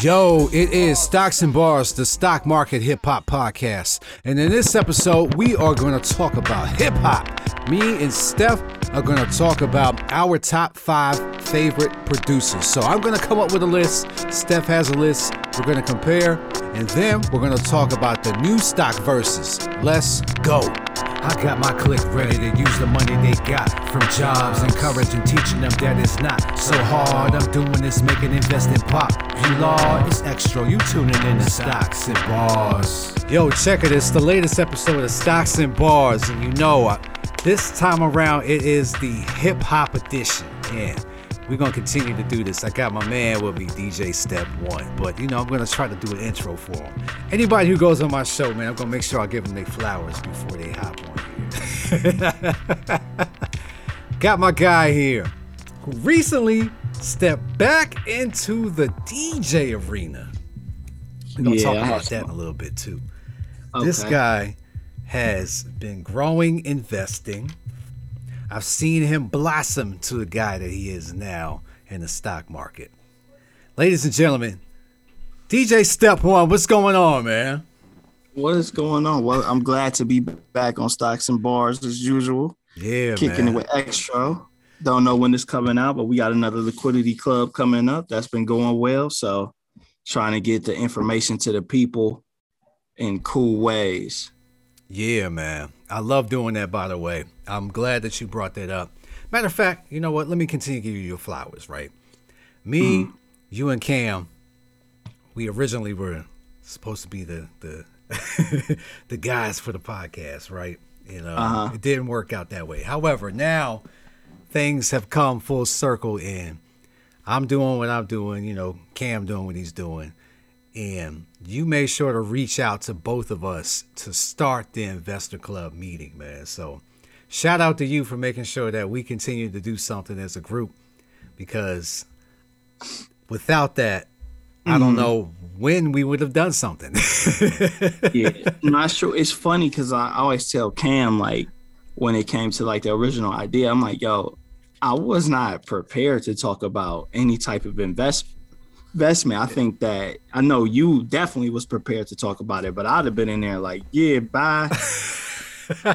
Yo, it is Stocks and Bars, the stock market hip hop podcast. And in this episode, we are going to talk about hip hop. Me and Steph are going to talk about our top five favorite producers. So I'm going to come up with a list. Steph has a list. We're going to compare. And then we're going to talk about the new stock verses. Let's go. I got my clique ready to use the money they got from jobs, encouraging, teaching them that it's not so hard. I'm doing this, making investing pop. You law, it's extra. You tuning in to Stocks and Bars. Yo, check it. It's the latest episode of Stocks and Bars, and you know, uh, this time around it is the hip hop edition. Yeah. We're gonna continue to do this. I got my man with me, DJ Step One, but you know I'm gonna try to do an intro for him. Anybody who goes on my show, man, I'm gonna make sure I give them their flowers before they hop on here. got my guy here who recently stepped back into the DJ arena. We're gonna Yeah, talk about that in a little bit too. This guy has been growing, investing. I've seen him blossom to the guy that he is now in the stock market. Ladies and gentlemen, DJ Step One, what's going on, man? What is going on? Well, I'm glad to be back on Stocks and Bars as usual, Yeah, kicking man. it with extra. Don't know when it's coming out, but we got another liquidity club coming up that's been going well. So, trying to get the information to the people in cool ways. Yeah, man. I love doing that, by the way. I'm glad that you brought that up. Matter of fact, you know what? Let me continue to give you your flowers, right? Me, you, and Cam, we originally were supposed to be the the the guys for the podcast, right? You know, Uh-huh. it didn't work out that way. However, now things have come full circle and I'm doing what I'm doing, you know, Cam doing what he's doing. And you made sure to reach out to both of us to start the investor club meeting, man. So shout out to you for making sure that we continue to do something as a group because without that, I don't mm-hmm. know when we would have done something. Yeah, not sure. It's funny because I always tell Cam like when it came to like the original idea, I'm like, yo, I was not prepared to talk about any type of invest investment. I think that I know you definitely was prepared to talk about it, but I'd have been in there like, yeah, buy,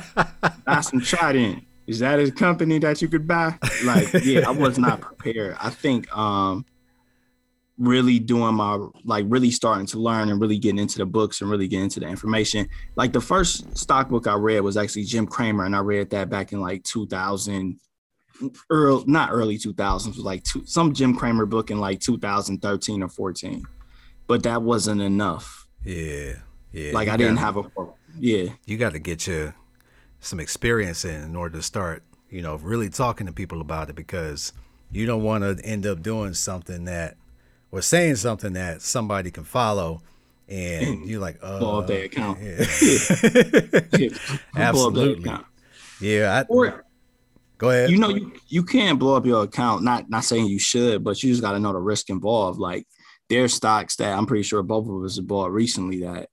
buy some Trident. Is that a company that you could buy? Like, yeah, I was not prepared. I think um really doing my like really starting to learn and really getting into the books and really getting into the information. Like the first stock book I read was actually Jim Cramer, and I read that back in like 2000, early not early 2000s, was like two, some Jim Cramer book in like 2013 or 14. But that wasn't enough. yeah. Yeah. Like I didn't gotta- have a yeah. you got to get your some experience in in order to start you know really talking to people about it because you don't want to end up doing something that or saying something that somebody can follow and you're like uh Blow up their account. yeah. Yeah. Absolutely. account. yeah I, Or go ahead. You know you, you can't blow up your account not not saying you should but you just got to know the risk involved. Like there's stocks that i'm pretty sure both of us have bought recently that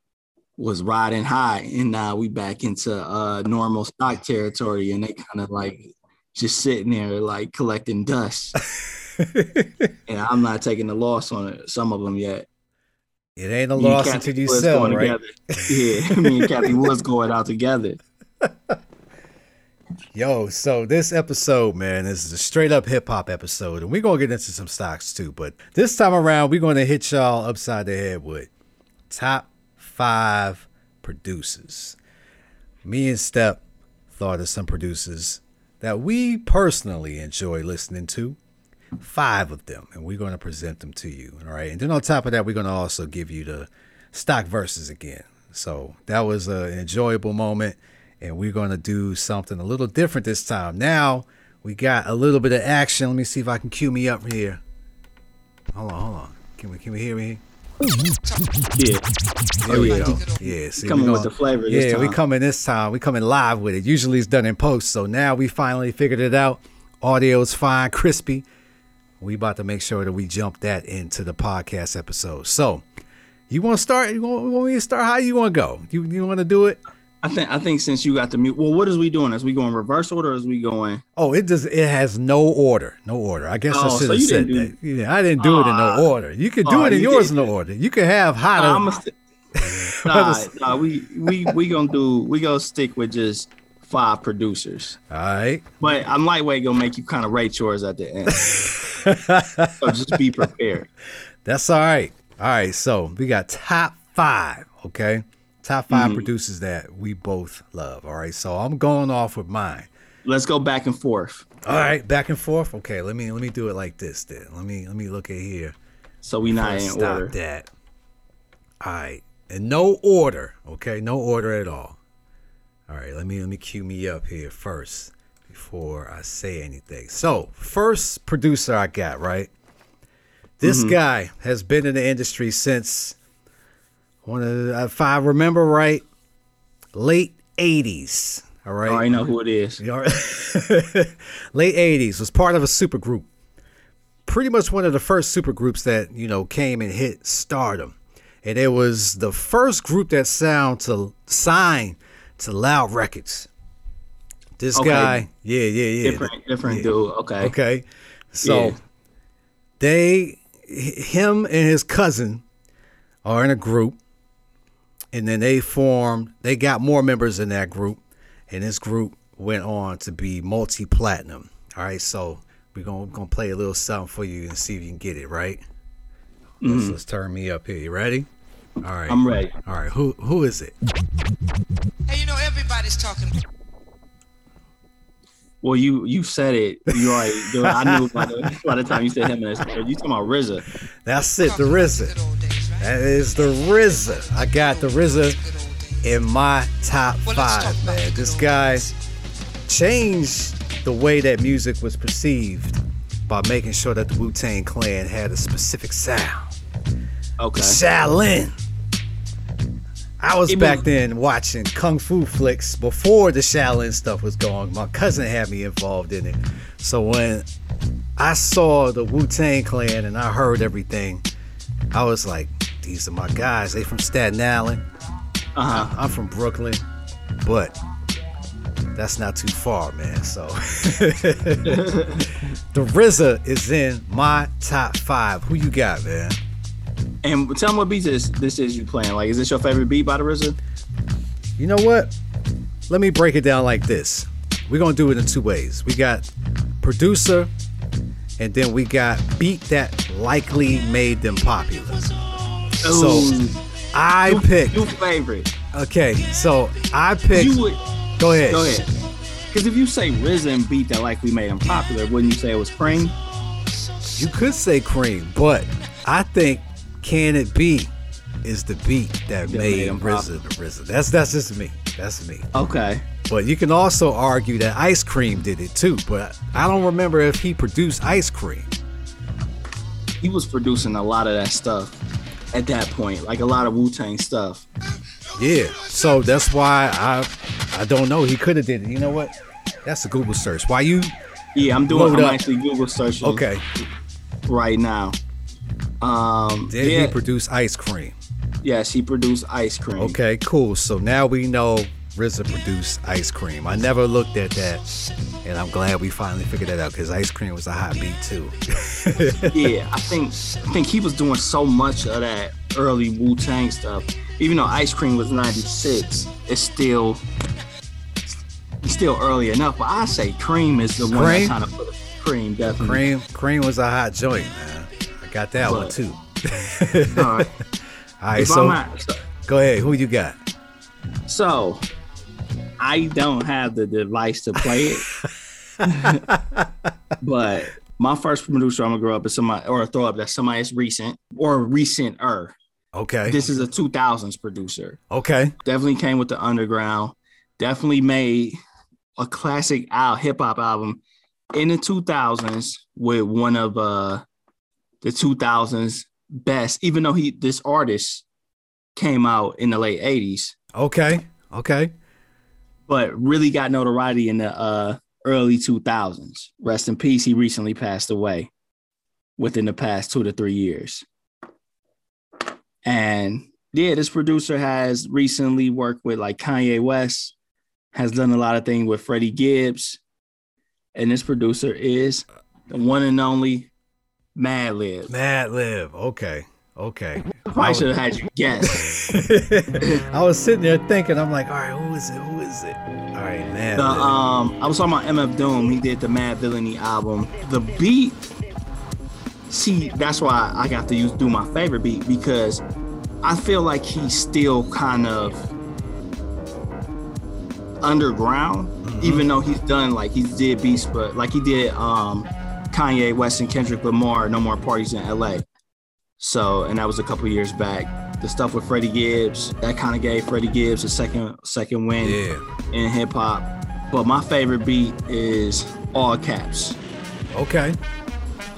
was riding high and now we back into uh normal stock territory and they kind of like just sitting there like collecting dust. And i'm not taking the loss on it some of them yet. It ain't a Me loss until you sell right? together. yeah me and kathy was going out together Yo, so this episode, man, is a straight up hip hop episode, and we're gonna get into some stocks too. But this time around, we're gonna hit y'all upside the head with top five producers. Me and Step thought of some producers that we personally enjoy listening to. Five of them, and we're gonna present them to you. All right, and then on top of that, we're gonna also give you the stock verses again. So that was an enjoyable moment and we're going to do something a little different this time. Now we got a little bit of action. Let me see if I can cue me up here. Hold on, hold on. Can we can we hear me? yeah There we go. Yeah, see, Coming we with the flavor this Yeah, we coming this time. We coming live with it. Usually it's done in post, so now we finally figured it out. Audio's fine, crispy. We about to make sure that we jump that into the podcast episode. So, you want to start? You want, want me to start? How you want to go? You you want to do it? I think I think since you got the mute, well, what is we doing? Is we going reverse order? Or is we going? Oh, it does. It has no order. No order. I guess I Oh, should so have said didn't that. Yeah, I didn't do it in Ah. no order. You could do Oh, it in you yours did. in no order. You could have hotter. I'm st- nah, nah, we we we gonna do we gonna stick with just five producers. All right. But I'm lightweight gonna make you kind of rate yours at the end. so just be prepared. That's all right. All right. So we got top five. Okay. Top 5 producers that we both love. All right. So I'm going off with mine. Let's go back and forth. All right. Back and forth. Okay. Let me let me do it like this. Then let me let me look at here. So we not in Stop order. that. All right. In no order. Okay. No order at all. All right. Let me let me cue me up here first before I say anything. So first producer I got right. This Mm-hmm. guy has been in the industry since one of the, if I remember right, late '80s. All right. Oh, I already know who it is. All right. late 80s was part of a supergroup pretty much one of the first supergroups that you know came and hit stardom and it was the first group that sound to sign to loud records this Okay. guy yeah yeah yeah Different different Yeah. dude. Okay. okay so Yeah. they him and his cousin are in a group and then they formed they got more members in that group and this group went on to be multi-platinum all right so we're gonna, gonna play a little something for you and see if you can get it right let's, let's turn me up here you ready all right Mm-hmm. I'm ready. all right who who is it Hey, you know everybody's talking. Well, you you said it. You already. dude, I knew by the, by the time you said him and his. You talking about RZA? that's it the talking RZA good old days, right? that is the RZA I got the RZA in my top Well, let's talk five man this good guy changed the way that music was perceived by making sure that the Wu Tang Clan had a specific sound. Okay. Shaolin. I was back then watching kung fu flicks before the Shaolin stuff was going. My cousin had me involved in it. So when I saw the Wu Tang Clan and I heard everything, I was like, these are my guys. They from Staten Island. Uh huh. I'm from Brooklyn, but that's not too far, man. So the RZA is in my top five. Who you got, man? And tell me what beat this this is you playing. Like, is this your favorite beat by the RZA? You know what? Let me break it down like this. We're gonna do it in two ways. We got producer, and then we got beat that likely made them popular. Ooh, I your- picked. your favorite. Okay, so I picked. You would Go ahead. go ahead. Because if you say RZA and beat that likely made him popular, wouldn't you say it was Cream? You could say cream, but I think "Can It Be" is the beat that That made made RZA the RZA. That's that's just me. That's me. Okay. But you can also argue that Ice Cream did it too. But I don't remember if he produced Ice Cream. He was producing a lot of that stuff at that point, like a lot of Wu Tang stuff. Yeah. So that's why I I don't know. He could have did it. You know what? That's a Google search. Why you? Yeah, I'm doing. I'm up. actually Google searching Okay. right now. Um, Did yeah, he produce Ice Cream? yes, he produced Ice Cream. Okay, cool. So now we know RZA produced Ice Cream. I never looked at that, and I'm glad we finally figured that out because Ice Cream was a hot beat too. yeah, I think I think he was doing so much of that early Wu Tang stuff. Even though Ice Cream was '96, it's still it's still early enough. But I say Cream is the one Cream? that kind of put a Cream definitely. Cream, Cream was a hot joint, man. I got that one too. All right. All right, If so at- so, go ahead. Who you got? so I don't have the device to play it, but my first producer I'm gonna grow up is somebody or a throw up that's somebody that's recent or recent-er. Okay. This is a 2000s producer. okay. definitely came with the underground definitely made a classic out hip hop album in the 2000s with one of uh the 2000s best even though he this artist came out in the late 80s Okay. Okay. But really got notoriety in the uh early 2000s rest in peace he recently passed away within the past 2 to 3 years and yeah, this producer has recently worked with like Kanye West, has done a lot of things with Freddie Gibbs, and this producer is the one and only Madlib. Madlib. Okay. Okay. I should have had you guess. I was sitting there thinking, I'm like, all right, who is it? Who is it? All right, man. The, um, I was talking about MF Doom. He did the Madvillainy album. The beat, see, that's why I got to use do my favorite beat because I feel like he's still kind of underground, mm-hmm. even though he's done like he did beats, but like he did um Kanye West and Kendrick Lamar, No More Parties in LA. So, and that was a couple years back. The stuff with Freddie Gibbs, that kind of gave Freddie Gibbs a second second win yeah. in hip hop. But my favorite beat is All Caps. Okay.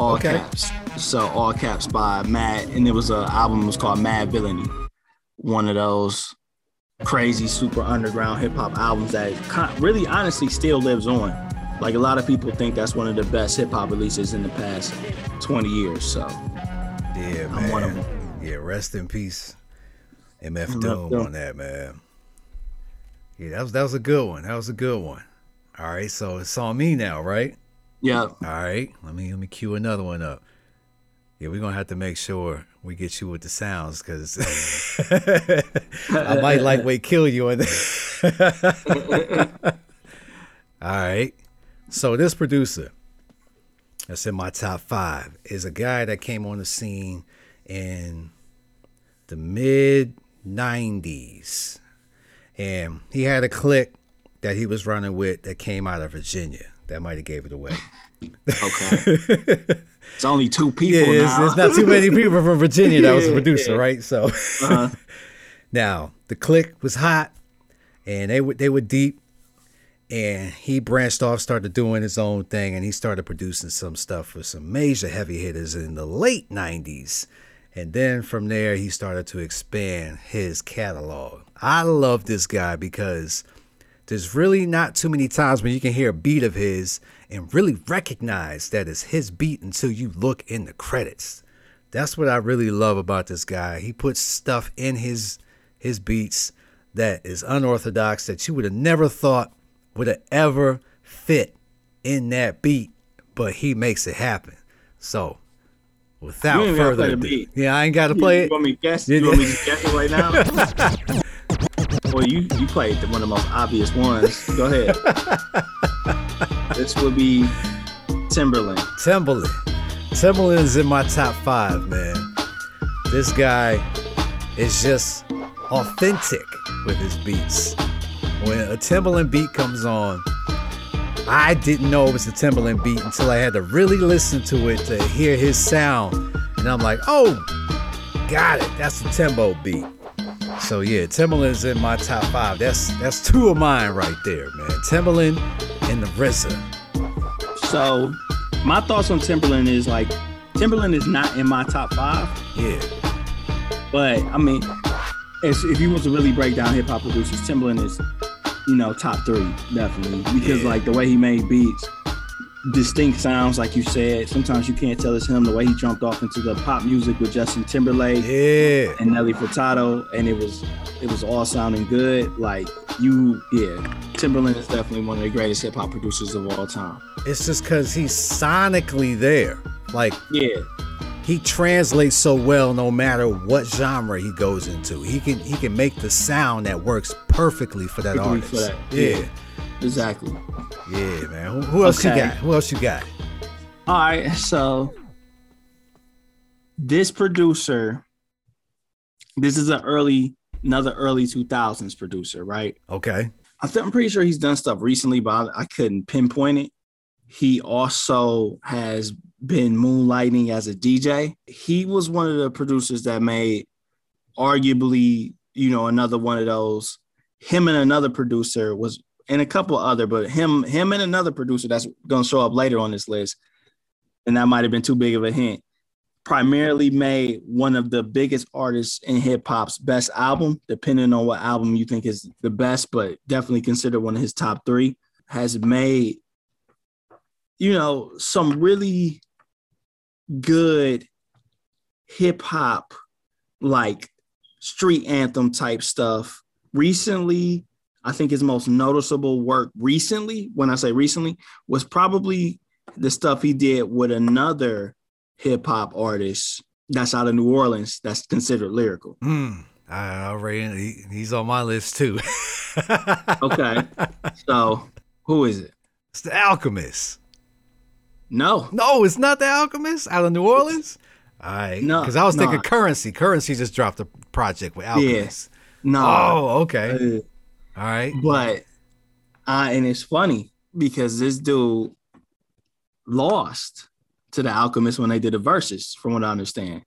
All okay. Caps. So All Caps by Mad, and it was an album was called Madvillainy. One of those crazy super underground hip hop albums that really honestly still lives on. Like a lot of people think that's one of the best hip hop releases in the past 20 years. So yeah, man. I'm one of them. Yeah, rest in peace, MF Doom on that, man. Yeah, that was that was a good one. That was a good one. All right, so it's on me now, right? Yeah. All right, let me let me cue another one up. Yeah, we're gonna have to make sure we get you with the sounds because uh, I might lightweight kill you. All right, so this producer that's in my top five is a guy that came on the scene in the mid 90s. And he had a clique that he was running with that came out of Virginia. That might have gave it away. Okay. it's only two people yeah, now. It's, not too many people from Virginia that was a producer, right? So uh-huh. now the clique was hot and they were they were deep and he branched off, started doing his own thing, and he started producing some stuff for some major heavy hitters in the late 90s. And then from there, he started to expand his catalog. I love this guy because there's really not too many times when you can hear a beat of his and really recognize that it's his beat until you look in the credits. That's what I really love about this guy. He puts stuff in his his beats that is unorthodox that you would have never thought would have ever fit in that beat, but he makes it happen. So, without further ado, yeah, I ain't got to play you, it. You want me to guess? You want me to guess it right now? well, you you played one of the most obvious ones. Go ahead. this would be Timbaland. Timberland. Timbaland is in my top five, man. This guy is just authentic with his beats when a Timbaland beat comes on, I didn't know it was a Timbaland beat until I had to really listen to it to hear his sound. And I'm like, oh, got it. That's a Timbo beat. So yeah, Timbaland's in my top five. That's that's two of mine right there, man. Timbaland and the RZA. So my thoughts on Timbaland is like Timbaland is not in my top five. Yeah. But I mean, if you want to really break down hip hop producers, Timbaland is you know, top three, definitely. Because yeah. like the way he made beats, distinct sounds, like you said. Sometimes you can't tell it's him. The way he jumped off into the pop music with Justin Timberlake yeah. and Nelly Furtado, and it was it was all sounding good. Like you, yeah, Timbaland is definitely one of the greatest hip hop producers of all time. It's just because he's sonically there. Like yeah, he translates so well no matter what genre he goes into. He can he can make the sound that works perfectly for that artist. For that. Yeah. yeah. Exactly. Yeah, man. Who, who else okay. you got? Who else you got? All right, so this producer, this is an early, another early 2000s producer, right? Okay. I am pretty sure he's done stuff recently, but I couldn't pinpoint it. He also has been moonlighting as a DJ. He was one of the producers that made arguably, you know, another one of those. Him and another producer was and a couple other, but him, him and another producer that's gonna show up later on this list, and that might have been too big of a hint. Primarily made one of the biggest artists in hip hop's best album, depending on what album you think is the best, but definitely considered one of his top three. Has made, you know, some really good hip hop like street anthem type stuff. Recently, I think his most noticeable work recently, when I say recently, was probably the stuff he did with another hip hop artist that's out of New Orleans that's considered lyrical. Mm, I already he's on my list too. okay. So who is it? It's the Alchemist. No. No, it's not the Alchemist out of New Orleans. All right. No, Because I was no. thinking Curren$y. Curren$y just dropped a project with Alchemist. Yes. No. Oh, okay. Uh, All right. but uh, and it's funny because this dude lost to the Alchemist when they did the verses, from what I understand.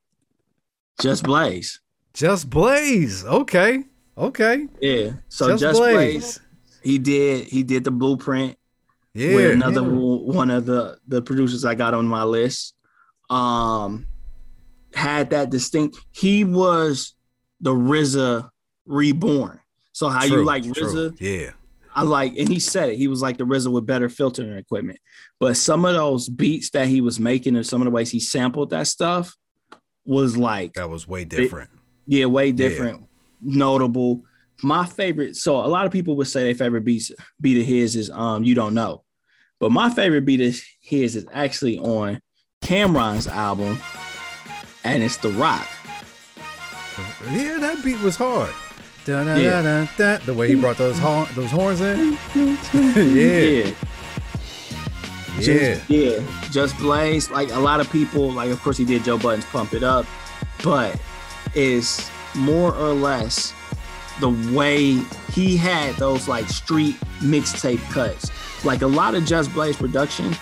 Just Blaze. Just Blaze. Okay. Okay. Yeah. So Just Just, Blaze. Blaze. he did he did the blueprint Yeah. with another one of the the producers I got on my list. Um had that distinct he was the RZA reborn. So how True, you like true. RZA? Yeah. I like, and he said it. He was like the RZA with better filtering equipment. But some of those beats that he was making, and some of the ways he sampled that stuff, was like, That was way different. yeah, way different, notable. My favorite. So a lot of people would say their favorite beats beat of his is um you don't know, but my favorite beat of his is actually on Cam'ron's album, and it's The Rock. Yeah, that beat was hard. Dun, dun, Yeah. dun, dun. The way he brought those those horns in. yeah. Yeah. Just, yeah, just Blaze. Like a lot of people, like of course he did Joe Budden's Pump It Up, but is more or less the way he had those like street mixtape cuts. Like a lot of Just Blaze production,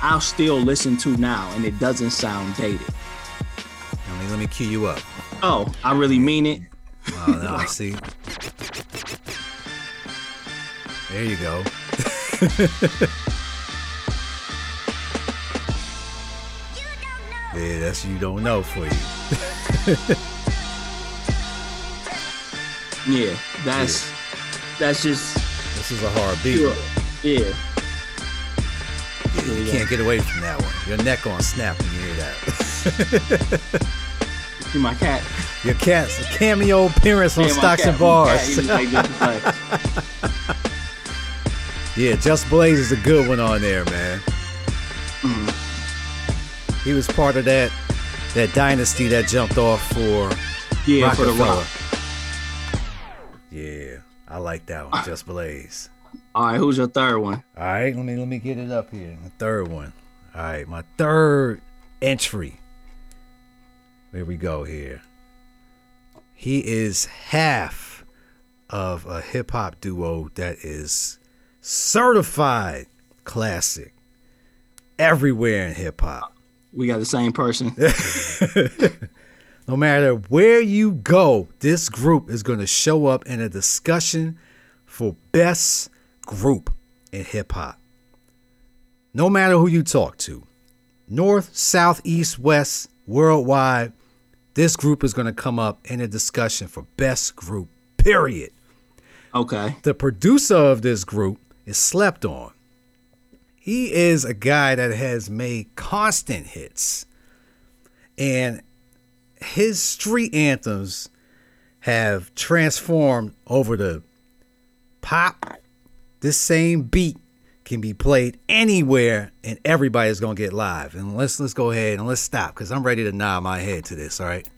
I'll still listen to now, and it doesn't sound dated. Let me let me key you up. Oh, I really mean it. Oh, no, I see. There you go. yeah, that's you don't know for you. Yeah, that's that's just This is a hard beat. pure. Yeah, you can't get away from that one. Your neck gonna snap when you hear that. see my cat. Your cat's a cameo appearance on Yeah, Stocks cat- and Bars. he was like this, like, Yeah, Just Blaze is a good one on there, man. Mm-hmm. He was part of that that dynasty that jumped off for Yeah, for the rock. Yeah, I like that one. Just Blaze. All right, who's your third one? All right, let me let me get it up here. The third one. All right, my third entry. There we go here. He is half of a hip hop duo that is certified classic everywhere in hip hop. We got the same person. No matter where you go, this group is going to show up in a discussion for best group in hip hop. No matter who you talk to, north, south, east, west, worldwide, this group is going to come up in a discussion for best group, period. Okay. The producer of this group is slept on. He is a guy that has made constant hits. And his street anthems have transformed over to pop. This same beat can be played anywhere and everybody's gonna get live. And let's let's go ahead and let's stop because I'm ready to nod my head to this, all right?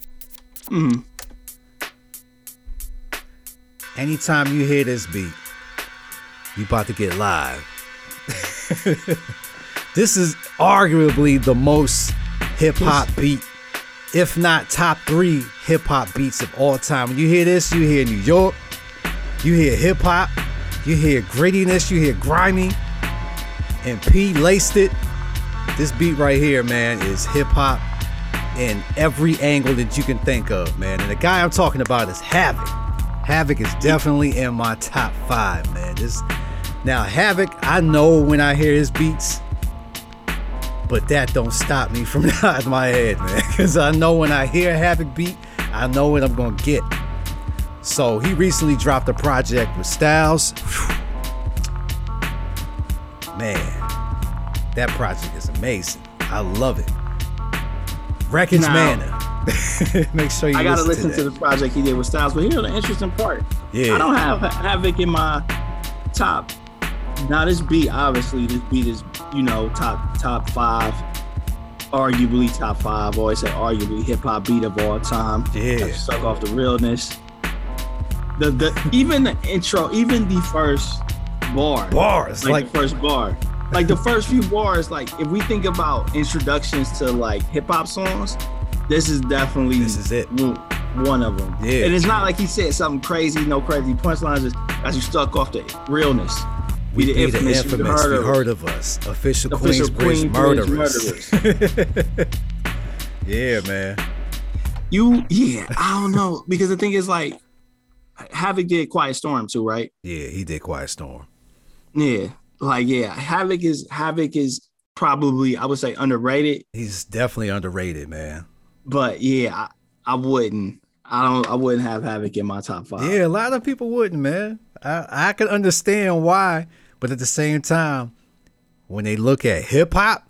Mm. Anytime you hear this beat, you about to get live. this is arguably the most hip hop beat, if not top three hip hop beats of all time. When you hear this, you hear New York, you hear hip hop, you hear grittiness, you hear grimy, and P laced it. This beat right here, man, is hip hop in every angle that you can think of, man. And the guy I'm talking about is Havoc. Havoc is definitely in my top five, man. This now Havoc, I know when I hear his beats, but that don't stop me from nodding my head, man. Because I know when I hear a Havoc beat, I know what I'm gonna get. So he recently dropped a project with Styles. Man, that project is amazing. I love it. Wreckage Now- Manor. Make sure you I gotta listen, listen to, the project he did with Styles. But here's the interesting part. Yeah. I don't have Havoc in my top. Now this beat, obviously, this beat is you know top top five, arguably top five. I always say arguably hip hop beat of all time. Yeah. Suck off the realness. The the even the intro, even the first bar, Bars, like, like- the first bar, like the first few bars. Like if we think about introductions to like hip hop songs, this is definitely This is it. one- of them. Yeah. And it's not like he said something crazy, no crazy punchlines. Just got you stuck off the realness. We the be the infamous, infamous. you You heard heard, of- us. Official, Official Queensbridge Queensbridge murderers. yeah, man. You, yeah, I don't know because the thing is like, Havoc did Quiet Storm too, right? Yeah, he did Quiet Storm. Yeah, like yeah, Havoc is Havoc is probably I would say underrated, He's definitely underrated, man. but yeah, I, I wouldn't. I don't. I wouldn't have Havoc in my top five. Yeah, a lot of people wouldn't, man. I I can understand why, but at the same time, when they look at hip hop,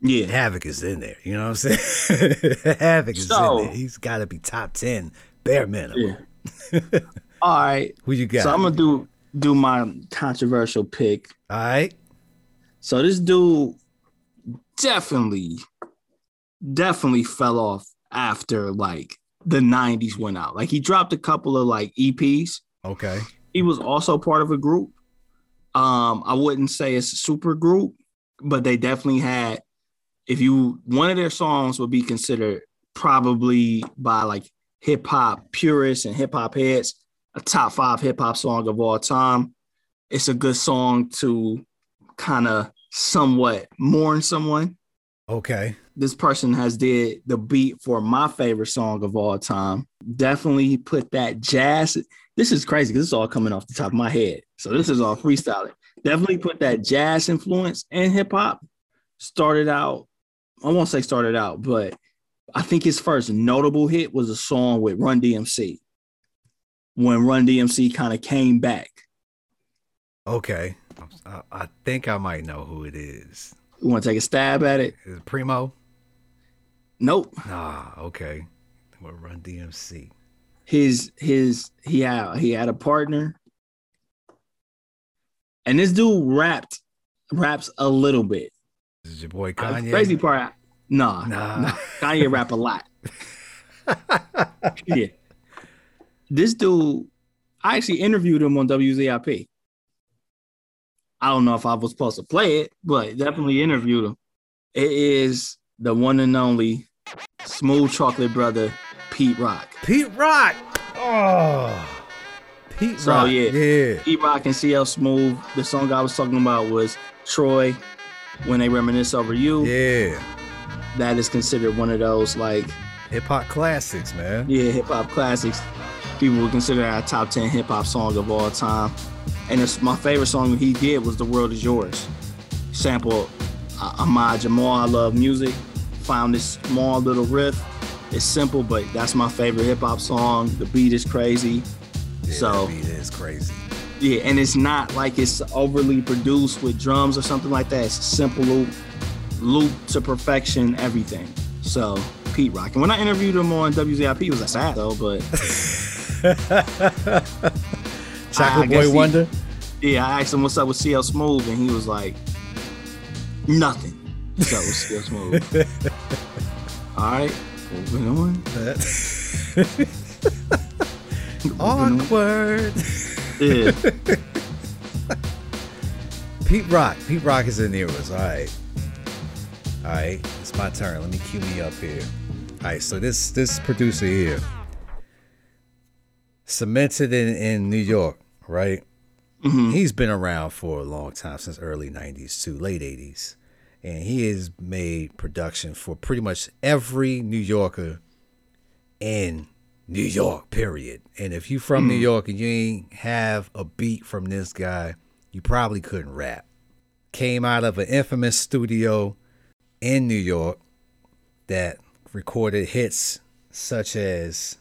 yeah. Havoc is in there. You know what I'm saying? Havoc is So- in there. He's got to be top ten, bare minimum. yeah. All right. Who you got? So I'm gonna do do my controversial pick. All right. So this dude definitely, definitely fell off after like the 90s went out. Like he dropped a couple of like EPs. Okay. He was also part of a group. Um, I wouldn't say it's a super group, but they definitely had, if you one of their songs would be considered probably by like hip hop purists and hip hop heads, a top five hip hop song of all time. It's a good song to kind of somewhat mourn someone. Okay. This person has did the beat for my favorite song of all time. Definitely put that jazz. This is crazy because it's all coming off the top of my head. So this is all freestyling. Definitely put that jazz influence in hip hop. Started out, I won't say started out, but I think his first notable hit was a song with Run DMC. When Run DMC kind of came back. Okay. I, think I might know who it is. You want to take a stab at it? Is it Primo? Nope. Ah, Okay. We'll run DMC. his his he had he had a partner and this dude rapped raps a little bit This is your boy Uh, Kanye. crazy part nah, Nah. nah kanye rap a lot yeah this dude i actually interviewed him on wzip i don't know if i was supposed to play it but definitely interviewed him it is the one and only smooth chocolate brother pete rock Pete Rock. Oh. Pete So, Rock. yeah. Yeah. E Rock and CL Smooth. The song I was talking about was Troy when they reminisce over you. Yeah. That is considered one of those like Hip hop classics, man. yeah hip hop classics. People would consider that a top ten hip hop song of all time. And it's my favorite song he did was "The World Is Yours." Sample uh, Ahmad Jamal. I love music. Found this small little riff. It's simple, but that's my favorite hip hop song. The beat is crazy. Yeah, So- beat is crazy. Yeah, and it's not like it's overly produced with drums or something like that. It's a simple loop, to perfection, everything. So Pete Rock. And when I interviewed him on WZIP, he was like sad though, but Chocolate Boy he- Wonder. yeah, I asked him what's up with CL Smooth, and he was like, nothing. What's up with CL Smooth? All right, moving on. Awkward. Yeah, Pete Rock. Pete Rock is in the. All right. All right. It's my turn. Let me cue me up here. All right. So this this producer here, cemented in in New York, right? Mm-hmm. He's been around for a long time since early '90s to late '80s, and he has made production for pretty much every New Yorker in New York. Period. And if you're from New mm. York and you ain't have a beat from this guy, you probably couldn't rap. Came out of an infamous studio in New York that recorded hits such as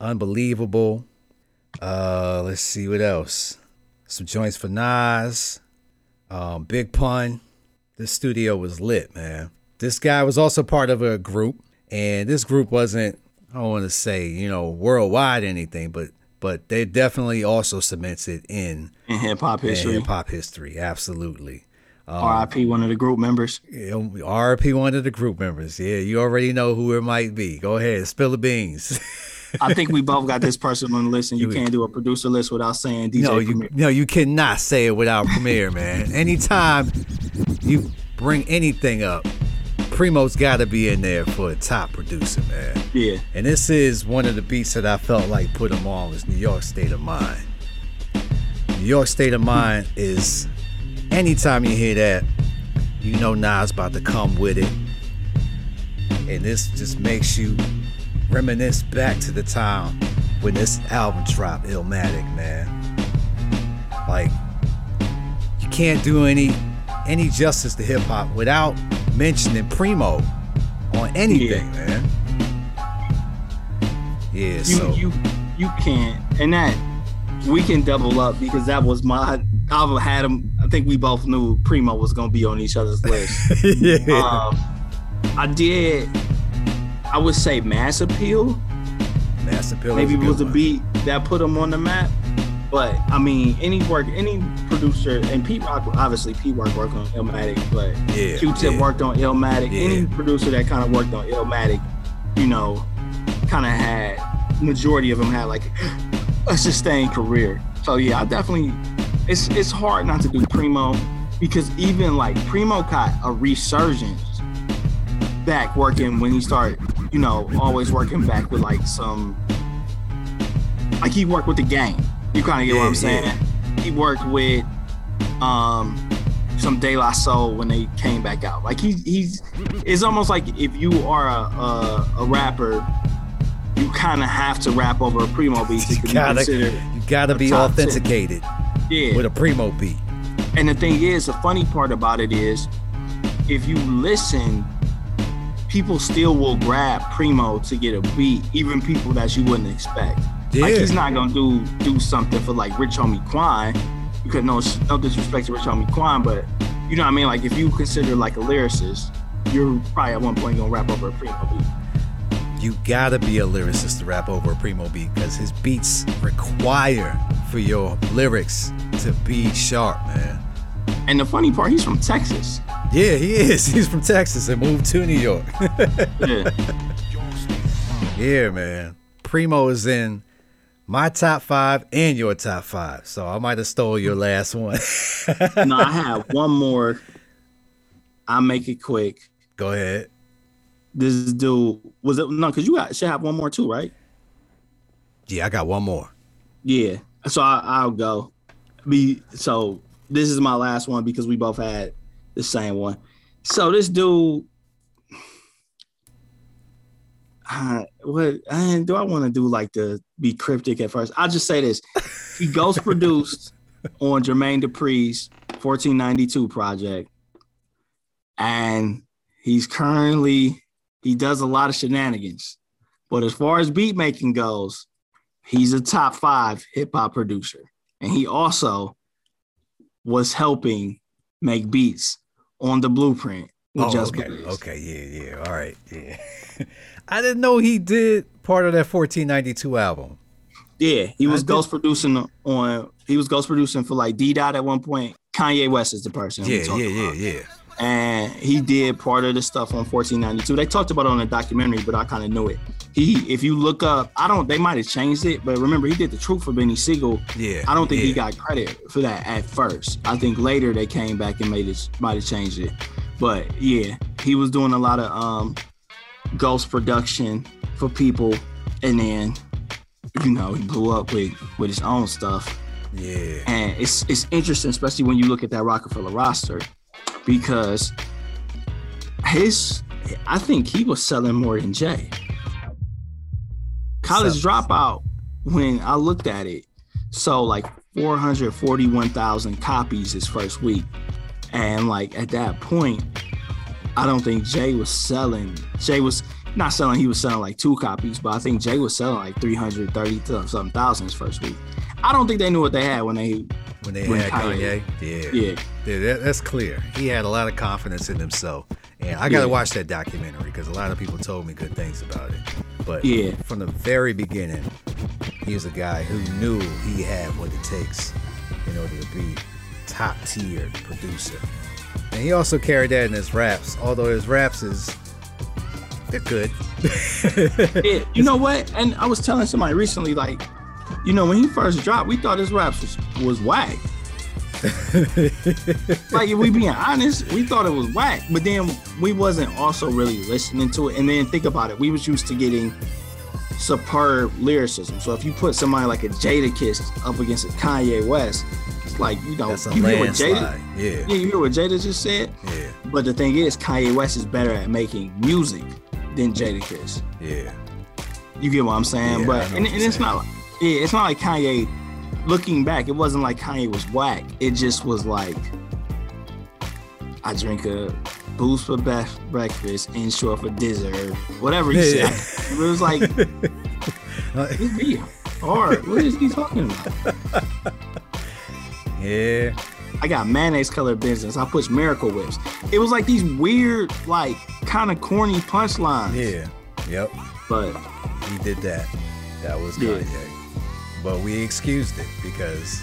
Unbelievable. Uh, let's see what else. Some joints for Nas, um, Big Pun. This studio was lit, man. This guy was also part of a group, and this group wasn't I don't want to say you know worldwide anything, but but they definitely also cemented in in hip hop history. hip hop history. Absolutely. R.I.P. One of the group members. Yeah, RP one of the group members. Yeah, you already know who it might be. Go ahead, spill the beans. I think we both got this person on the list, and you can't do a producer list without saying DJ no, you Premier. no, you cannot say it without Premier, man. Anytime you bring anything up, Primo's got to be in there for a top producer, man. Yeah, And this is one of the beats that I felt like put him on was New York State of Mind. New York State of Mind is anytime you hear that, you know Nas about to come with it. And this just makes you reminisce back to the time when this album dropped, Illmatic, man. Like you can't do any any justice to hip hop without mentioning Primo on anything, man. Yeah, you so you you can't, and that we can double up because that was my. I had him. I think we both knew Primo was gonna be on each other's list. yeah. um, I did. I would say mass appeal. Mass Appeal. Maybe is it was a one. beat that put him on the map. But I mean, any work, any producer, and Pete Rock, obviously Pete Rock worked on Illmatic, but Yeah, Q-Tip yeah. worked on Illmatic. Yeah. Any producer that kind of worked on Illmatic, you know, kind of had majority of them had like a sustained career. So yeah, I definitely. It's it's hard not to do Primo because even like Primo got a resurgence back working when he started, you know, always working back with like some like he worked with the game. You kind of get what I'm saying? yeah. He worked with um some De La Soul when they came back out. Like he he's it's almost like if you are a a, a rapper, you kind of have to rap over a primo beat to you be gotta considered. you gotta be authenticated. ten. Yeah. with a Primo beat. And the thing is, the funny part about it is, if you listen, people still will grab Primo to get a beat, even people that you wouldn't expect. Like he's not gonna do do something for like Rich Homie Quan, because no no disrespect to Rich Homie Quan, but you know what I mean. Like if you consider like a lyricist, you're probably at one point gonna rap over a Primo beat. You gotta be a lyricist to rap over a Primo beat because his beats require for your lyrics to be sharp, man. And the funny part, he's from Texas. Yeah, he is. He's from Texas and moved to New York. Yeah. yeah, man. Primo is in my top five and your top five. So I might have stole your last one. no, I have one more. I'll make it quick. Go ahead. this dude was it no because you got, should have one more too right Yeah, I got one more. yeah so I, i'll go. Be so this is my last one because we both had the same one. So this dude uh, what uh, do i want to do like to be cryptic at first? I'll just say this. He ghost produced on jermaine dupri's 1492 project. And he's currently he does a lot of shenanigans. But as far as beat making goes, he's a top five hip hop producer. And he also was helping make beats on the blueprint with Oh, Just okay. Blaze. Okay, yeah, yeah. All right, yeah. I didn't know he did part of that 1492 album. Yeah, he was ghost producing on he was ghost producing for like D Dot at one point. Kanye West is the person. Yeah, yeah, yeah, yeah. and he did part of the stuff on 1492. They talked about it on a documentary, but I kind of knew it. He, if you look up, I don't. They might have changed it, but remember he did the truth for Beanie Sigel. Yeah, I don't think he got credit for that at first. I think later they came back and made it, might have changed it. But yeah, he was doing a lot of um ghost production for people, and then you know he blew up with with his own stuff. Yeah. And it's it's interesting, especially when you look at that Roc-A-Fella roster, because his I think he was selling more than Jay. College dropout, when I looked at it, so like 441,000 copies his first week. And like at that point, I don't think Jay was selling. Jay was not selling, he was selling like two copies, but I think Jay was selling like 330 something thousand his first week. I don't think they knew what they had when they When they When had Kanye- Kanye, yeah, yeah. Yeah, that, that's clear. He had a lot of confidence in himself, And I gotta Yeah. watch that documentary because a lot of people told me good things about it. But Yeah. from the very beginning, he was a guy who knew he had what it takes in order to be top tier producer. And he also carried that in his raps, although his raps is they're good. Yeah, you know what? And I was telling somebody recently, like, you know, when he first dropped, we thought his raps was, was whack. like, if we being honest, we thought it was whack, but then we wasn't also really listening to it. And then think about it, we was used to getting superb lyricism. So if you put somebody like a Jadakiss up against a Kanye West, it's like you know, you hear what. Jada, Yeah. yeah, you hear what Jada just said. Yeah. But the thing is, Kanye West is better at making music than Jadakiss. Yeah. You get what I'm saying? Yeah, but and, and you're it's saying. not yeah, it's not like Kanye looking back, it wasn't like Kanye was whack. It just was like I drink a Boost for breakfast, an Ensure for dessert, whatever he Yeah. said. It was like uh, it's be hard. What is he talking about? Yeah. I got mayonnaise colored business. I push miracle whips. It was like these weird, like kind of corny punchlines. Yeah. Yep. But He did that. That was Yeah. Kanye. But we excused it because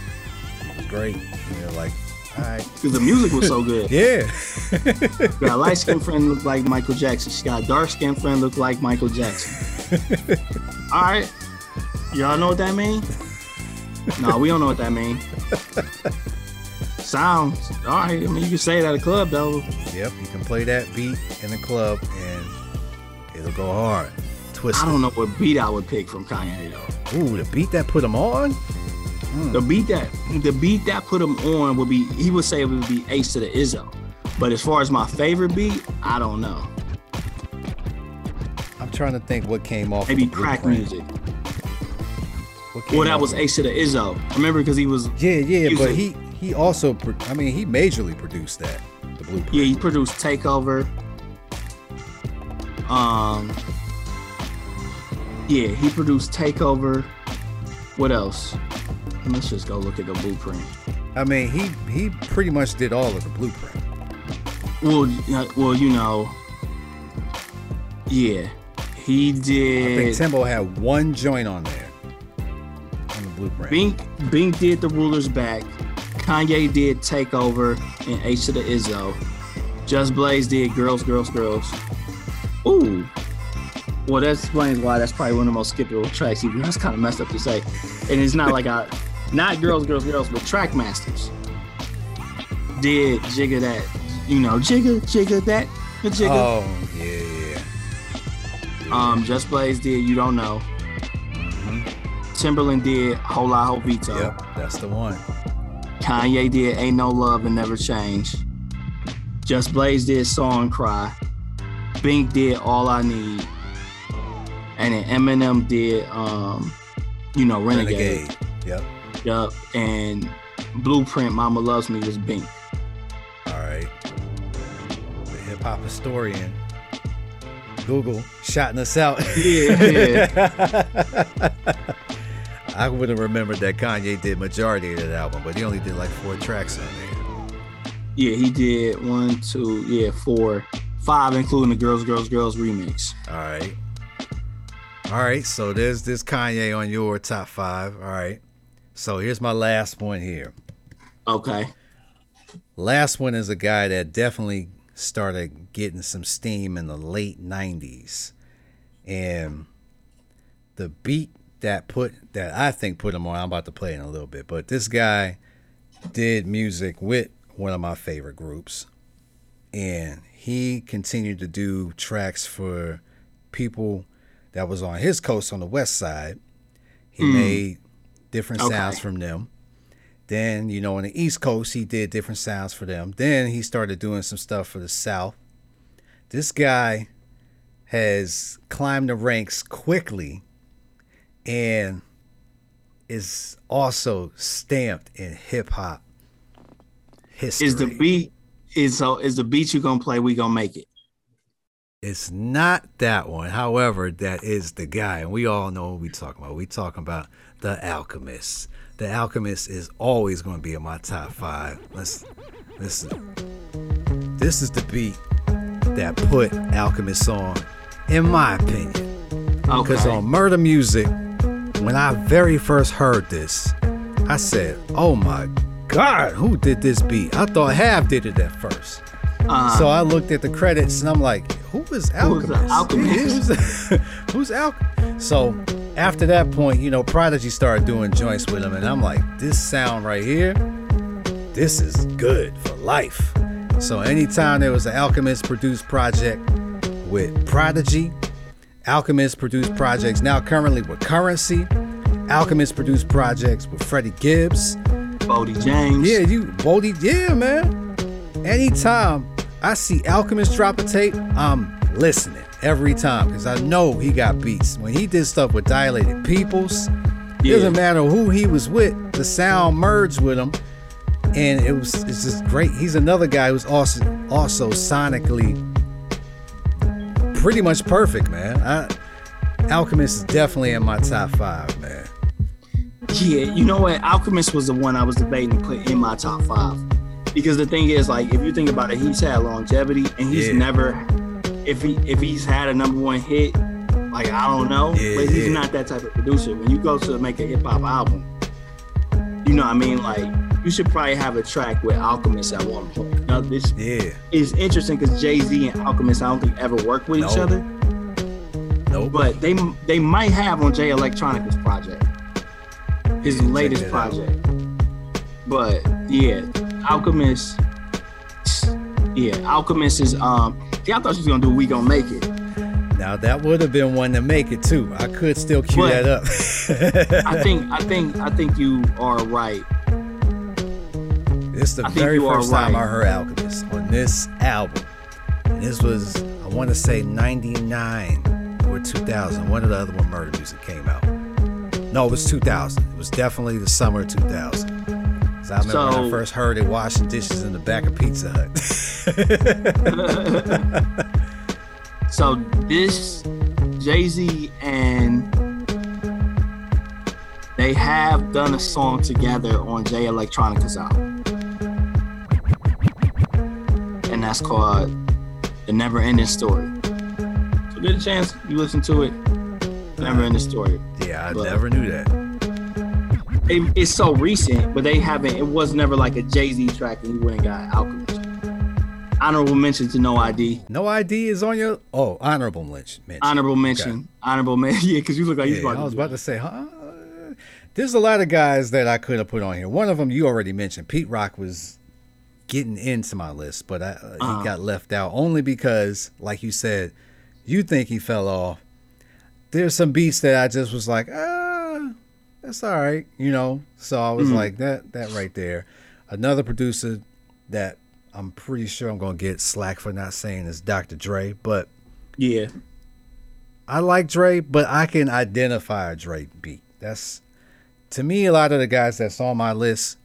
it was great. You know, like, right. because the music was so good. Yeah. Got a light skinned friend look like Michael Jackson. She got a dark skinned friend look like Michael Jackson. All right. Y'all know what that mean? No, we don't know what that mean. Sounds. All right. I mean, you can say it at a club, though. Yep. You can play that beat in a club and it'll go hard. I don't know what beat I would pick from Kanye, though. Ooh, the beat that put him on? The beat that the beat that put him on would be he would say it would be H to the Izzo. But as far as my favorite beat, I don't know. I'm trying to think what came off. Maybe crack Blueprint. music. Well, that was H to the Izzo. Remember because he was Yeah, yeah, but music. he he also pro- I mean he majorly produced that the blueprint. Yeah, he produced Takeover. Um, yeah, he produced Takeover. What else? Let's just go look at the blueprint. I mean he he pretty much did all of the blueprint. Well, well, you know, yeah, he did. I think. Timbo had one joint on there on the blueprint. Bink, Bink did the Ruler's Back. Kanye did Takeover and H to the Izzo. Just Blaze did Girls, Girls, Girls. Ooh. Well, that explains why that's probably one of the most skippable tracks. Even that's kind of messed up to say. And it's not like I, not Girls, Girls, Girls, but Track Masters did Jigga that, you know, Jigga, Jigga that, the Jigga. Oh yeah, yeah. Um, Just Blaze did You Don't Know. Mhm. Timbaland did Hola' Hovito. Yep, that's the one. Kanye did Ain't No Love and Never Change. Just Blaze did Song Cry. Bink did All I Need. And then Eminem did um, you know, Renegade. Renegade. Yep. Yup. And Blueprint Mama Loves Me was Bink. All right. The hip hop historian. Google shouting us out. Yeah, I would have remembered that Kanye did majority of that album, but he only did like four tracks on there. Yeah, he did one, two, yeah, four, five, including the Girls, Girls, Girls remix. All right. All right. So there's this Kanye on your top five. All right. So here's my last one here. Okay. Last one is a guy that definitely started getting some steam in the late 90s. And the beat that put that I think put him on, I'm about to play in a little bit, but this guy did music with one of my favorite groups. And he continued to do tracks for people that was on his coast on the west side. He hmm. made different Okay. sounds from them. Then, you know, on the East Coast, he did different sounds for them. Then he started doing some stuff for the South. This guy has climbed the ranks quickly and is also stamped in hip hop history. Is the beat is so is the beat you gonna play, we gonna make it. It's not that one. However, that is the guy, and we all know what we talking about. We talking about the Alchemist. The Alchemist is always going to be in my top five. Let's listen. This is the beat that put Alchemist on, in my opinion. Because Okay. on Murder Music, when I very first heard this, I said, "Oh my God, who did this beat?" I thought Half did it at first. Uh, So I looked at the credits and I'm like, "Who is Who's Alchemist? Alchemist? Who's, who's Alchemist?" So after that point, you know, Prodigy started doing joints with him, and I'm like, "This sound right here, this is good for life." So anytime there was an Alchemist produced project with Prodigy, Alchemist produced projects now currently with Curren$y, Alchemist produced projects with Freddie Gibbs. Boldy James. Yeah, you Boldy, yeah, man. Anytime I see Alchemist drop a tape, I'm listening every time because I know he got beats. When he did stuff with Dilated Peoples, it Yeah. doesn't matter who he was with, the sound merged with him, and it was it's just great. He's another guy who's also also sonically pretty much perfect, man. I, Alchemist is definitely in my top five, man. Yeah, you know what? Alchemist was the one I was debating to put in my top five. Because the thing is, like, if you think about it, he's had longevity and he's Yeah. never if he if he's had a number one hit, like I don't know. Yeah, but he's yeah. not that type of producer. When you go to make a hip hop album, you know what I mean? Like you should probably have a track with Alchemist at one point. Now this Yeah, is interesting because Jay-Z and Alchemist I don't think ever worked with each other. nope. But they they might have on Jay Electronica's project, his latest that out. project. But yeah, Alchemist. Yeah, Alchemist is um. Yeah, I thought she was gonna do "We Gonna Make It." Now that would have been one to make it too. I could still cue But- that up. I think I think I think you are right. It's the I very first time right. I heard Alchemist on this album. And this was, I want to say 99 or 2000. One of the other one, Murder Music, came out. No, it was 2000. It was definitely the summer of 2000. 'Cause I remember when I first heard it washing dishes in the back of Pizza Hut. So this Jay Z and they have done a song together on Jay Electronica's album, and that's called "The Never Ending Story." So get a chance, you listen to it. Never Ending Story. yeah, I But- never knew that. It, it's so recent, but they haven't. It was never like a Jay Z track, and he went and got Alchemist. Honorable mention to No ID. No ID is on your, oh, honorable mention. mention. Honorable mention. Honorable mention. Yeah, because you look like Yeah, you about I was about to say, huh? There's a lot of guys that I could have put on here. One of them you already mentioned. Pete Rock was getting into my list, but I, uh, Uh-huh. he got left out only because, like you said, you think he fell off. There's some beats that I just was like, ah, that's all right, you know. So I was hmm. like, that that right there. Another producer that I'm pretty sure I'm gonna get slack for not saying is Dr. Dre, but Yeah. I like Dre, but I can identify a Dre beat. That's to me a lot of the guys that's on my list.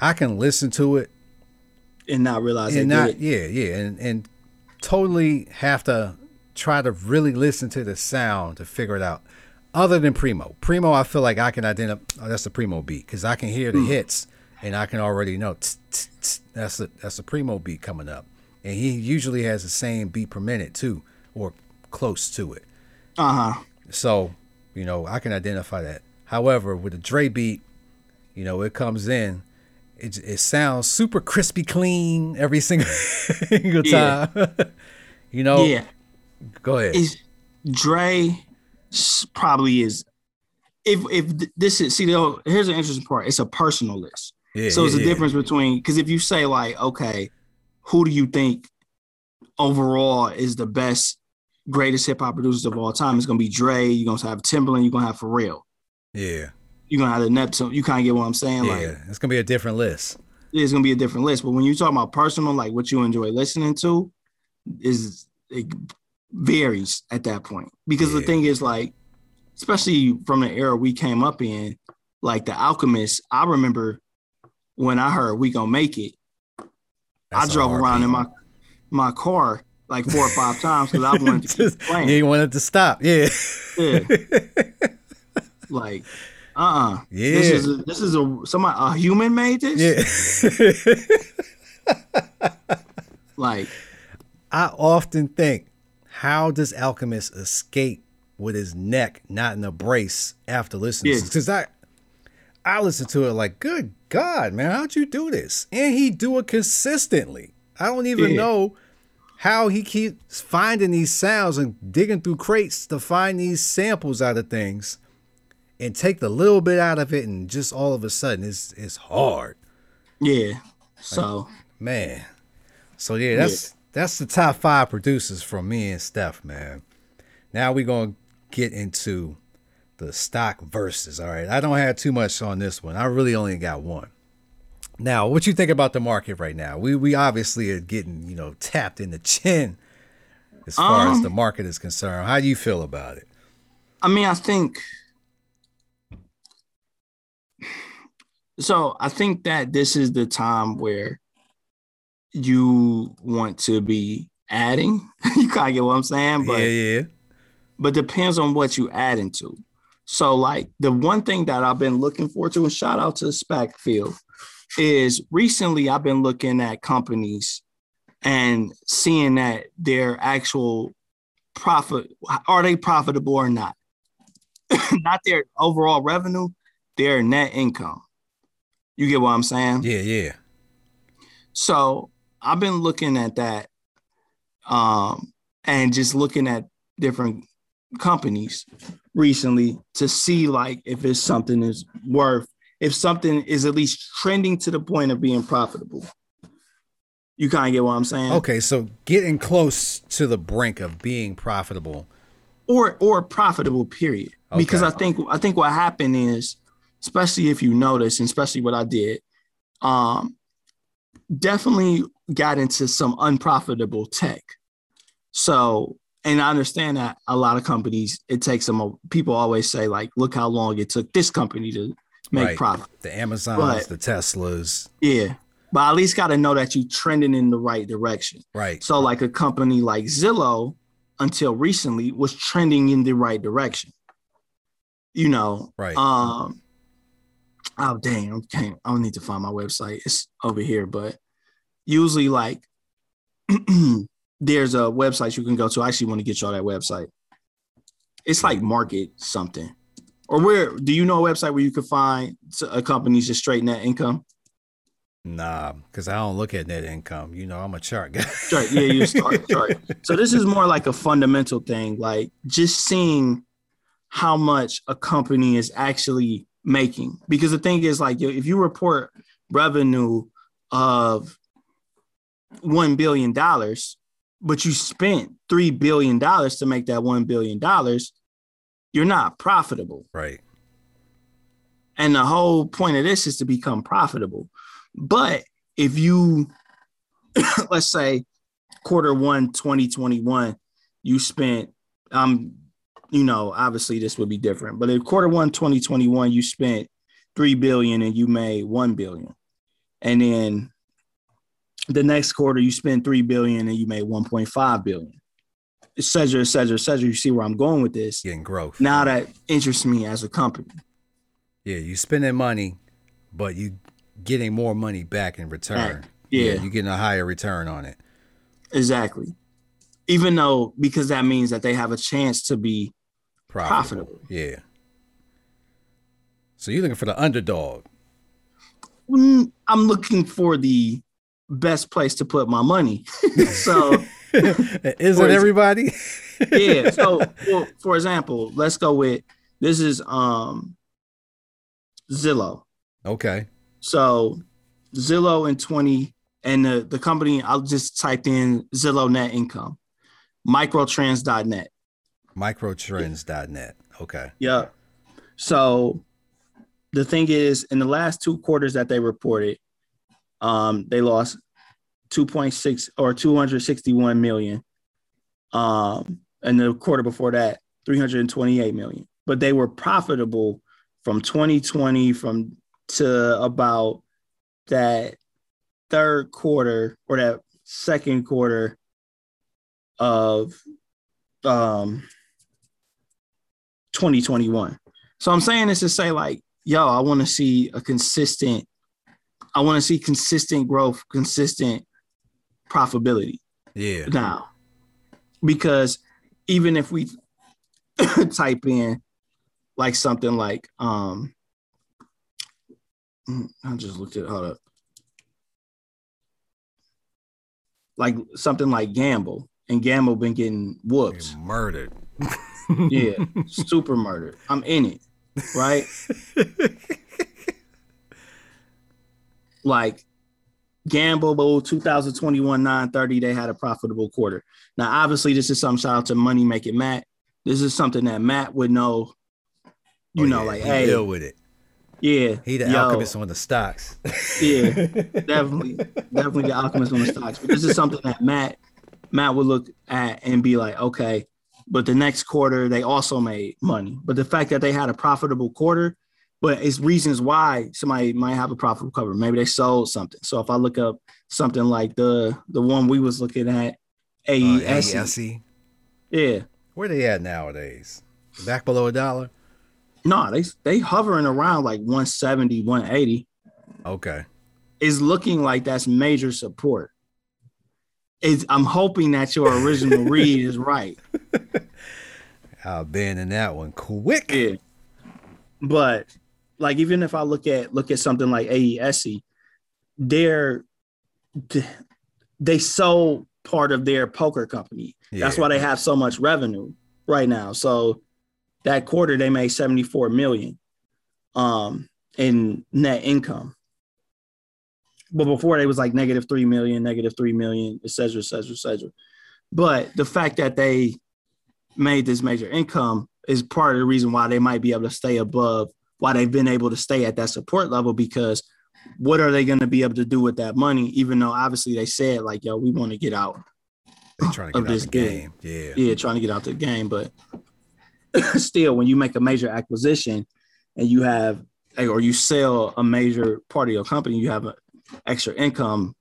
I can listen to it And not realize and not yeah yeah and and totally have to try to really listen to the sound to figure it out. Other than Primo, Primo, I feel like I can identify. Oh, that's the Primo beat because I can hear the hits and I can already know tss, tss, tss, that's a that's a Primo beat coming up, and he usually has the same beat per minute too, or close to it. Uh huh. So, you know, I can identify that. However, with the Dre beat, you know, it comes in, it, it sounds super crispy clean every single, single Yeah. time. you know, Yeah. go ahead. Is Dre probably is. If if this is see though, here's an interesting part. It's a personal list. yeah, so it's a yeah. difference between because if you say like, okay, who do you think overall is the best, greatest hip hop producers of all time? It's gonna be Dre. You're gonna have Timbaland. You're gonna have Pharrell. Yeah, You're gonna have the Neptune. You kind of get what I'm saying? yeah. Like it's gonna be a different list. it's gonna be a different list. But when you talk about personal, like what you enjoy listening to, is it varies at that point. Because the thing is, like, especially from the era we came up in, like the Alchemist. I remember when I heard "We Gonna Make It," That's I drove around in my my car like four or five times because I wanted to keep Just- playing. you wanted to stop. Yeah, Yeah. like, uh, uh Yeah. This is a, this is a somebody a human made this. yeah. Like, I often think, how does Alchemist escape with his neck not in a brace after listening? Yeah. Because I, I listen to it like, good God, man, how'd you do this? And he do it consistently. I don't even Yeah. know how he keeps finding these sounds and digging through crates to find these samples out of things and take the little bit out of it and just all of a sudden it's it's hard. Yeah. So Man. So yeah, that's that's the top five producers from me and Steph, man. Now we're gonna get into the stock versus. All right. I don't have too much on this one. I really only got one. Now, what you think about the market right now? We we obviously are getting, you know, tapped in the chin as far as Um, the market is concerned. How do you feel about it? I mean, I think so. I think that this is the time where you want to be adding. you kind of get what I'm saying, but yeah, yeah. but depends on what you add into. So, like the one thing that I've been looking forward to, and shout out to the Spec Field, is recently I've been looking at companies and seeing that their actual profit are they profitable or not? not their overall revenue, their net income. You get what I'm saying? Yeah, yeah. So I've been looking at that um, and just looking at different companies recently to see like if it's something is worth, if something is at least trending to the point of being profitable. You kind of get what I'm saying? Okay, so getting close to the brink of being profitable. or or profitable period because i think i think what happened is especially if you notice and especially what i did um definitely got into some unprofitable tech so and i understand that a lot of companies it takes them a, people always say like look how long it took this company to make Right. profit The Amazons, But- the Teslas. yeah but at least got to know that you're trending in the right direction Right. so, like a company like Zillow, until recently, was trending in the right direction. You know, Right. Um, oh dang, I can't. I don't need to find my website. It's over here, but usually, like, there's a website you can go to. I actually want to get y'all that website. It's like Market something, or where? Do you know a website where you can find a company's just straight net income? Nah, because I don't look at net income. You know, I'm a chart guy. Right. Yeah, you start. Right. So this is more like a fundamental thing, like just seeing how much a company is actually making. Because the thing is, like, if you report revenue of one billion dollars, but you spent three billion dollars to make that one billion dollars, you're not profitable. right. And the whole point of this is to become profitable. But if you, let's say, quarter one 2021, you spent, um, you know, obviously this would be different, but if quarter one 2021, you spent 3 billion and you made 1 billion. And then the next quarter, you spend 3 billion and you made 1.5 billion. Et cetera, et cetera, et cetera. You see where I'm going with this. Getting growth. Now that interests me as a company. Yeah, you spending money, but you getting more money back in return. Back. Yeah. you're getting a higher return on it. Exactly. Even though, because that means that they have a chance to be Profitable. Profitable. Yeah. So you're looking for the underdog. Mm, I'm looking for the best place to put my money. so, Is everybody? yeah. So, for, for example, let's go with this is um Zillow. okay. So, Zillow in 20 and the, the company, I'll just type in Zillow net income, microtrends.net. Microtrends.net. Okay. Yeah. So the thing is, in the last two quarters that they reported, um, they lost 2.6 or 261 million. Um, and the quarter before that, 328 million. But they were profitable from 2020 from to about that third quarter or that second quarter of um 2021. So I'm saying this to say, like, yo, I want to see a consistent, I want to see consistent growth, consistent profitability. Yeah. now because even if we type in like something like um I just looked at hold up like something like gamble and gamble been getting whooped murdered. yeah super murdered I'm in it right like Gamble 2021 930, they had a profitable quarter. Now, obviously, this is some shout out to Money Making Matt. This is something that Matt would know. You Oh, know, yeah, like, he hey, deal with it. yeah, He the yo, alchemist on the stocks. Yeah, definitely, definitely the alchemist on the stocks. But this is something that Matt Matt would look at and be like, okay, but the next quarter they also made money. But the fact that they had a profitable quarter, but it's reasons why somebody might have a profitable cover. Maybe they sold something. So if I look up something like the the one we was looking at, Uh, AES, AESE. yeah, Where they at nowadays? Back below a dollar? no, they they hovering around like 170, 180. Okay. It's looking like that's major support. Is I'm hoping that your original read is right. I'll in that one quick. Yeah. But like even if I look at look at something like AESE, they're they sold part of their poker company. That's why they have so much revenue right now. So that quarter they made 74 million um in net income. But before they was like negative three million, negative three million, et cetera, et cetera, et cetera. But the fact that they made this major income is part of the reason why they might be able to stay above, why they've been able to stay at that support level because what are they going to be able to do with that money? Even though obviously they said like, yo, we want to get out They trying to of get out this the game. game. Yeah. yeah, trying to get out the game. But still, when you make a major acquisition and you have, or you sell a major part of your company, you have a extra income.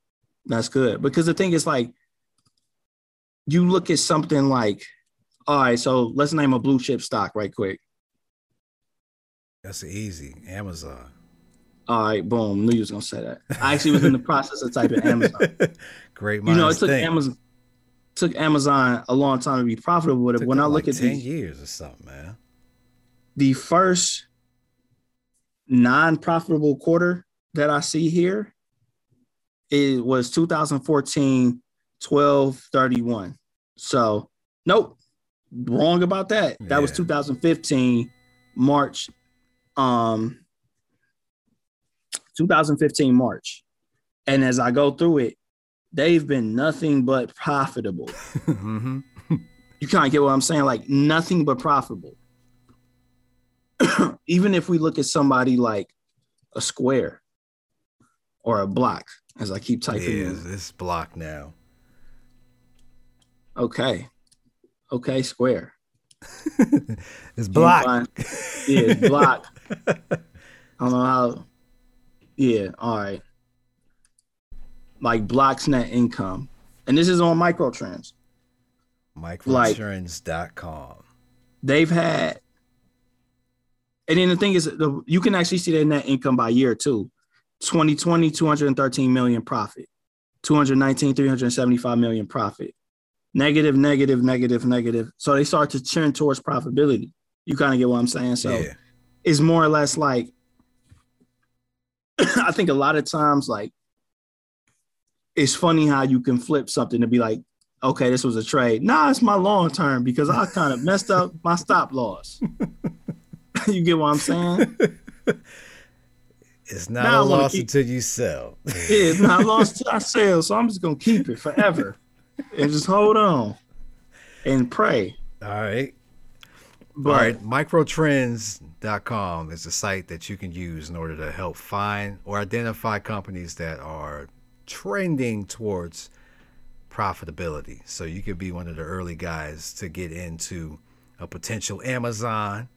That's good because the thing is like, you look at something like, all right, so let's name a blue chip stock right quick. That's easy. Amazon. All right, boom. Knew you was gonna say that. I actually was in the process of typing Amazon. Great You know, it took think. Amazon took Amazon a long time to be profitable. But when I look like at 10 the years or something, man. the first non-profitable quarter that I see here, it was 2014, 1231. So nope, wrong about that. That was 2015, March. Um 2015 March. And as I go through it, they've been nothing but profitable. hmm You kind of get what I'm saying? Like nothing but profitable. Even if we look at somebody like a square or a block, as I keep typing it's, in. it's blocked now. Okay. Okay, square. It's blocked. find- Yeah, it's block. I don't know how. Yeah, all right. Like blocks net income. And this is on microtrends. Microtrends.com. they've had and then the thing is the, you can actually see their net income by year too 2020 213 million profit 219 375 million profit negative negative negative negative. So they start to turn towards profitability. You kind of get what i'm saying? So yeah. it's more or less like i think a lot of times like it's funny how you can flip something to be like okay this was a trade. Nah it's my long term because i kind of messed up my stop loss. You get what i'm saying? It's not Now I a loss keep- until you sell. yeah it's not lost to our sales so i'm just gonna keep it forever and just hold on and pray All right. but All right. Microtrends.com is a site that you can use in order to help find or identify companies that are trending towards profitability. So you could be one of the early guys to get into a potential Amazon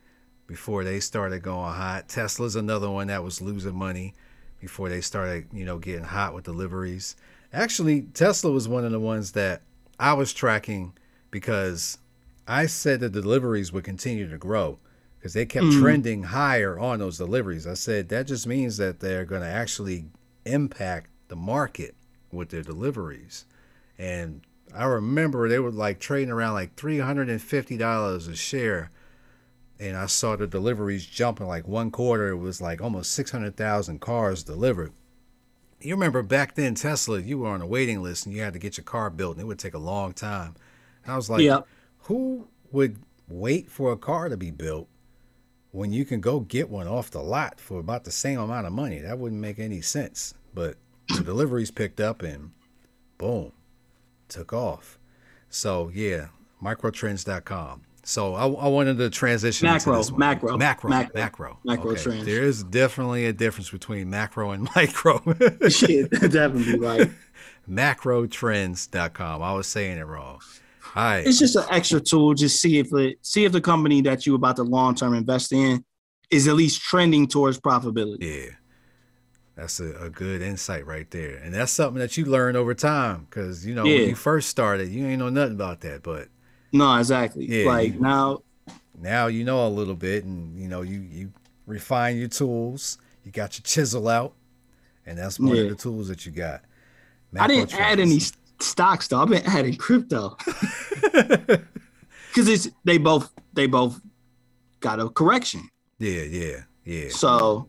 before they started going hot. Tesla's another one that was losing money before they started, you know, getting hot with deliveries. Actually, Tesla was one of the ones that I was tracking because I said the deliveries would continue to grow because they kept hmm. trending higher on those deliveries. I said that just means that they're going to actually impact the market with their deliveries. And I remember they were like trading around like three hundred and fifty dollars a share, and I saw the deliveries jumping like one quarter. It was like almost six hundred thousand cars delivered. You remember back then Tesla, you were on a waiting list and you had to get your car built, and it would take a long time. And I was like, Yep. who would wait for a car to be built when you can go get one off the lot for about the same amount of money? That wouldn't make any sense. But the deliveries picked up and boom, took off. So yeah, microtrends.com. So I, I wanted to transition Macro, one. macro, macro, macro, macro, macro. macro trends. There is definitely a difference between macro and micro. Shit, definitely right. Macrotrends.com. I was saying it wrong. All right. It's just an extra tool. Just see if it see if the company that you about to long term invest in is at least trending towards profitability. Yeah. That's a, a good insight right there. And that's something that you learn over time because, you know, Yeah. when you first started, you ain't know nothing about that. But No, exactly. Yeah, like you- now, now you know a little bit and, you know, you, you refine your tools. You got your chisel out. And that's one Yeah. of the tools that you got. I didn't add any stocks though. I've been adding crypto because it's they both they both got a correction. Yeah, yeah, yeah. So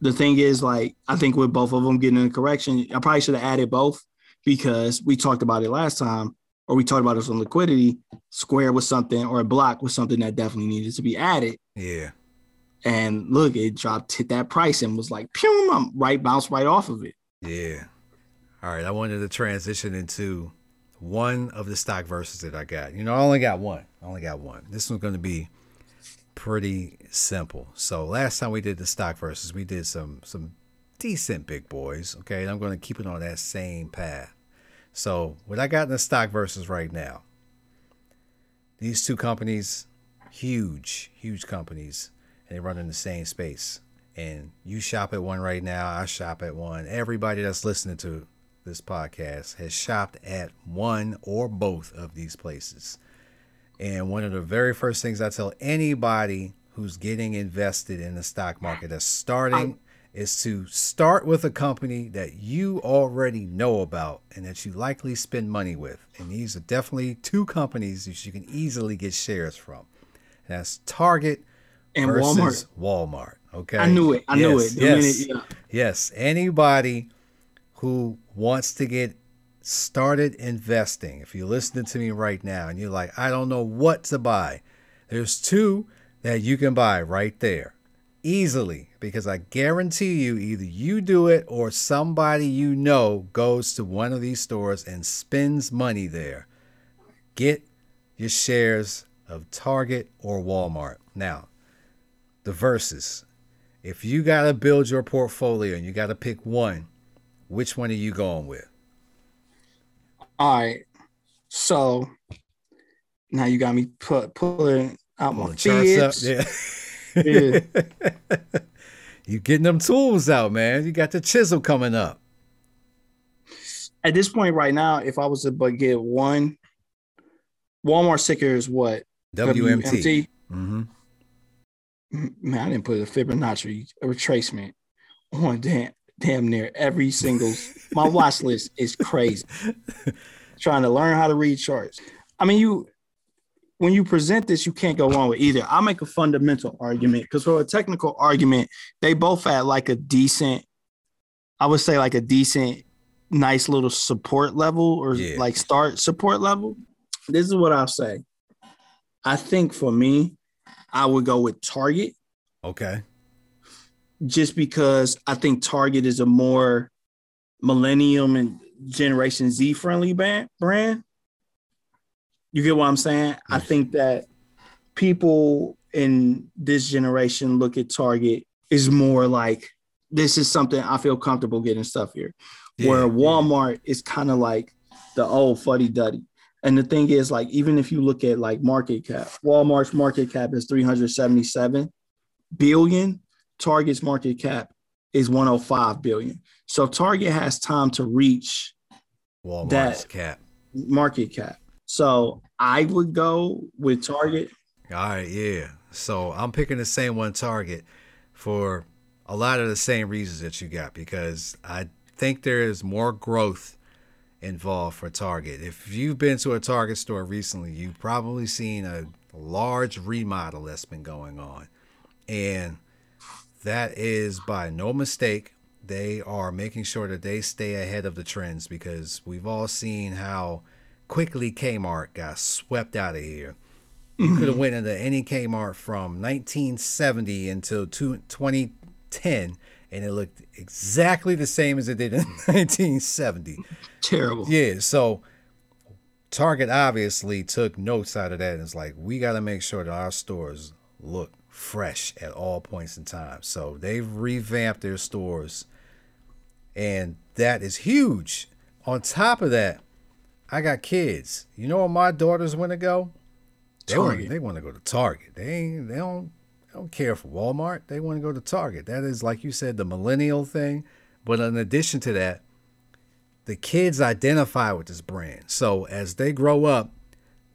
the thing is, like, I think with both of them getting a correction, I probably should have added both because we talked about it last time, or we talked about this on liquidity. Square was something, or a block was something that definitely needed to be added. Yeah. And look, it dropped, hit that price, and was like, pew, I'm right, bounced right off of it. Yeah. All right. I wanted to transition into one of the stock verses that I got. You know, I only got one. I only got one. This one's going to be pretty simple. So last time we did the stock verses, we did some some decent big boys. Okay, and I'm going to keep it on that same path. So what I got in the stock verses right now, these two companies, huge, huge companies, and they run in the same space. And you shop at one right now. I shop at one. Everybody that's listening to this podcast has shopped at one or both of these places. And one of the very first things I tell anybody who's getting invested in the stock market that's starting is to start with a company that you already know about and that you likely spend money with. And these are definitely two companies that you can easily get shares from. And that's Target And versus Walmart. Okay. I knew it. I knew it. The yes. minute- yeah. Yes. Anybody who wants to get started investing, if you're listening to me right now and you're like, I don't know what to buy, there's two that you can buy right there easily because I guarantee you either you do it or somebody you know goes to one of these stores and spends money there. Get your shares of Target or Walmart. Now, the verses. If you got to build your portfolio and you got to pick one, which one are you going with? All right. So now you got me put pulling out my charts up. Yeah. Yeah. you getting them tools out, man. You got the chisel coming up. At this point right now, if I was to but get one, Walmart sticker is what? WMT. hmm Man, I didn't put a Fibonacci retracement on damn damn near every single. my watch list is crazy. Trying to learn how to read charts. I mean, you when you present this, you can't go wrong with either. I'll make a fundamental argument because for a technical argument, they both had like a decent, I would say like a decent, nice little support level or Yeah. like start support level. This is what I'll say. I think for me, I would go with Target Okay. just because I think Target is a more millennium and Generation Z friendly brand. You get what I'm saying? I think that people in this generation look at Target is more like this is something I feel comfortable getting stuff here. Where Yeah, Walmart is kind of like the old fuddy duddy. And the thing is, like, even if you look at like market cap, Walmart's market cap is 377 billion. Target's market cap is 105 billion. So Target has time to reach Walmart's that- cap. market cap. So I would go with Target. All right, yeah. So I'm picking the same one Target for a lot of the same reasons that you got because I think there is more growth involved for Target. If you've been to a Target store recently, you've probably seen a large remodel that's been going on. And that is by no mistake. They are making sure that they stay ahead of the trends because we've all seen how quickly Kmart got swept out of here. You could have mm-hmm. went into any Kmart from 1970 until 2010 and it looked exactly the same as it did in 1970. Terrible. Yeah, so Target obviously took notes out of that and it's like we got to make sure that our stores look fresh at all points in time. So they've revamped their stores and that is huge. On top of that, I got kids. You know where my daughters want to go? They want they want to go to Target. They ain't, they don't they don't care for Walmart. They want to go to Target. That is like you said the millennial thing, but in addition to that, the kids identify with this brand. So as they grow up,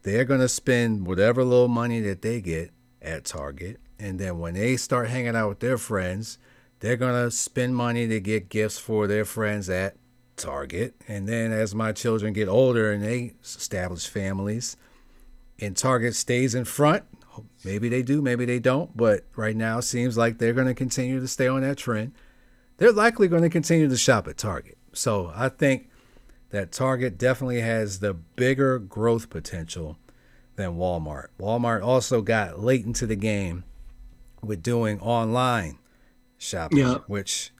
they're going to spend whatever little money that they get at Target. And then when they start hanging out with their friends, they're going to spend money to get gifts for their friends at Target. And then as my children get older and they establish families, and Target stays in front, maybe they do, maybe they don't. But right now, it seems like they're going to continue to stay on that trend. They're likely going to continue to shop at Target. So I think that Target definitely has the bigger growth potential than Walmart. Walmart also got late into the game with doing online shopping, Yeah. which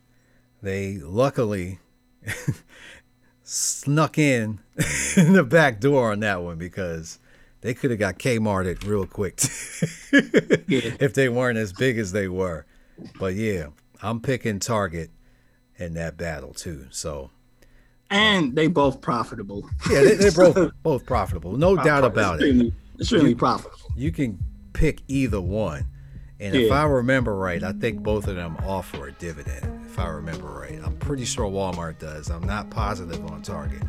they luckily snuck in in the back door on that one because they could have got Kmart it real quick Yeah. if they weren't as big as they were. But yeah, I'm picking Target in that battle too. So And they both profitable. yeah, they, they're both both profitable, no doubt about it. Extremely, extremely profitable. You can pick either one, and if I remember right, I think both of them offer a dividend. If I remember right, I'm pretty sure Walmart does. I'm not positive on Target,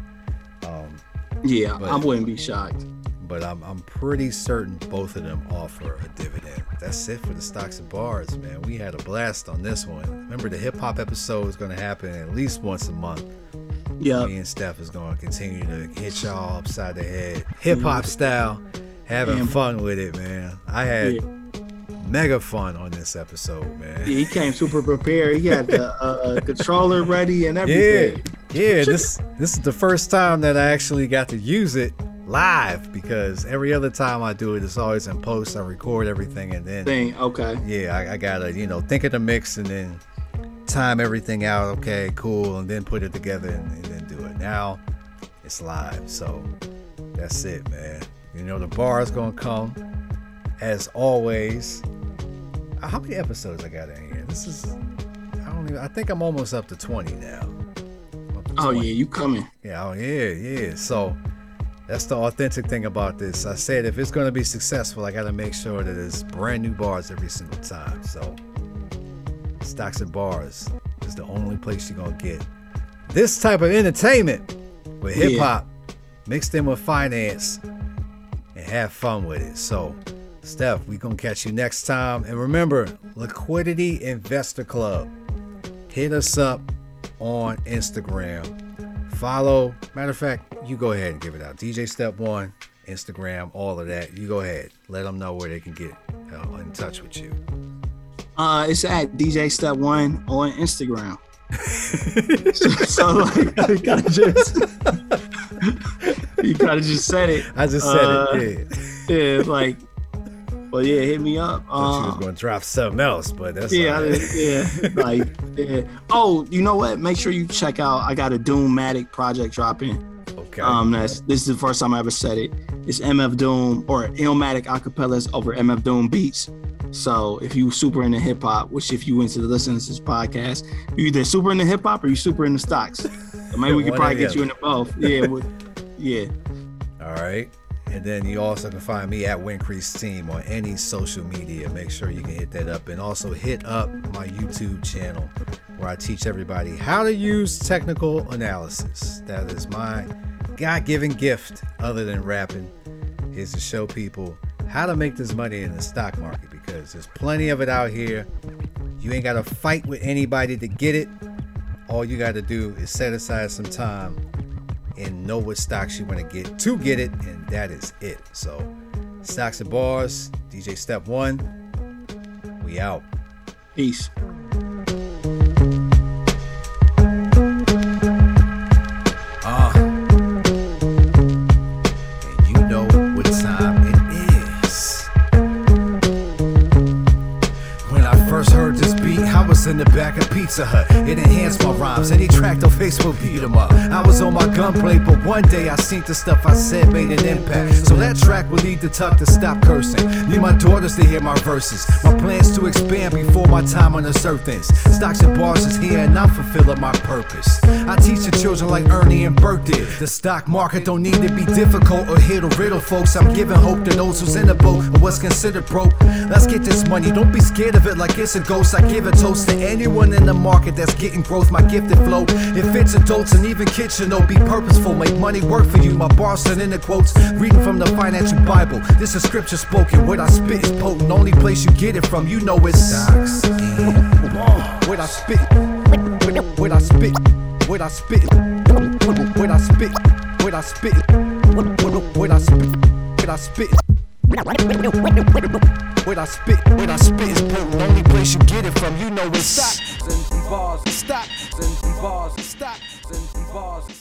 um, Yeah, But- I wouldn't be shocked. but I'm I'm pretty certain both of them offer a dividend. That's it for the stocks and bars, man. We had a blast on this one. Remember, the hip hop episode is going to happen at least once a month. Yeah. Me and Steph is going to continue to hit y'all upside the head, hip hop style, having Yeah. fun with it, man. I had Yeah. Mega fun on this episode, man. Yeah, he came super prepared. He had the uh, controller ready and Yeah, everything. yeah. This this is the first time that I actually got to use it live because every other time I do it, it's always in post. I record everything and then Thing. Okay. yeah, I, I gotta you know think of the mix and then time everything out. Okay, cool, and then put it together and, and then do it. Now it's live, so that's it, man. You know the bar is gonna come as always. Uh, How many episodes I got in here? This is I don't even. I think I'm almost up to 20 now. To Oh 20. yeah, you coming? Yeah, oh yeah, yeah. So that's the authentic thing about this. I said if it's going to be successful, I got to make sure that it's brand new bars every single time. So Stocks and Bars is the only place you're going to get this type of entertainment with hip hop mixed in with finance and have fun with it. So, Steph, we going to catch you next time. And remember, Liquidity Investor Club. Hit us up on Instagram. Follow. Matter of fact, you go ahead and give it out. DJ Step One, Instagram, all of that. You go ahead. Let them know where they can get uh, in touch with you. Uh, it's at DJ Step One on Instagram. so like, you gotta just you gotta just said it. I just said Uh, it. Yeah. Yeah, like, well, yeah, hit me up. Thought you Uh, was going to drop something else, but that's yeah, I- right. yeah, like, yeah. Oh, you know what? Make sure you check out. I got a Doom-matic project dropping. Okay. Um, that's this is the first time I ever said it. It's MF Doom or Illmatic acapellas over MF Doom beats. So if you super into hip hop, which if you into the listen to this podcast, you either super into hip hop or you super into stocks. So maybe we could probably get you into both. Yeah, yeah. All right. And then you also can find me at Wincrease Team on any social media. Make sure you can hit that up. And also hit up my YouTube channel where I teach everybody how to use technical analysis. That is my God given gift, other than rapping, is to show people how to make this money in the stock market because there's plenty of it out here. You ain't got to fight with anybody to get it. All you got to do is set aside some time and know what stocks you want to get to get it, and that is it. So, stocks and bars, DJ Step One, we out. Peace. Pizza Hut. It enhanced my rhymes. Any track on Facebook beat 'em up. I was on my gunplay, but one day I seen the stuff I said made an impact. So that track will lead the tuck to stop cursing. Need my daughters to hear my verses. My plans to expand before my time on this earth ends. Stocks and bars is here and I'm fulfilling my purpose. I teach the children like Ernie and Bert did. The stock market don't need to be difficult or hit a riddle, folks. I'm giving hope to those who's in the boat or what's considered broke. Let's get this money. Don't be scared of it like it's a ghost. I give a toast to anyone in the market that's getting growth. My gifted flow, it fits adults and even kids should know. Be purposeful, make money work for you. My bars and the quotes, reading from the financial Bible. This is scripture spoken. What I spit is potent. Only place you get it from, you know it's. Stocks what I spit, what I spit, what I spit, what I spit, what I spit, what I spit, what I spit. What I spit, what I spit is potent. Only place you get it from, you know it's. Stop bars, stocks and bars, stocks and bars.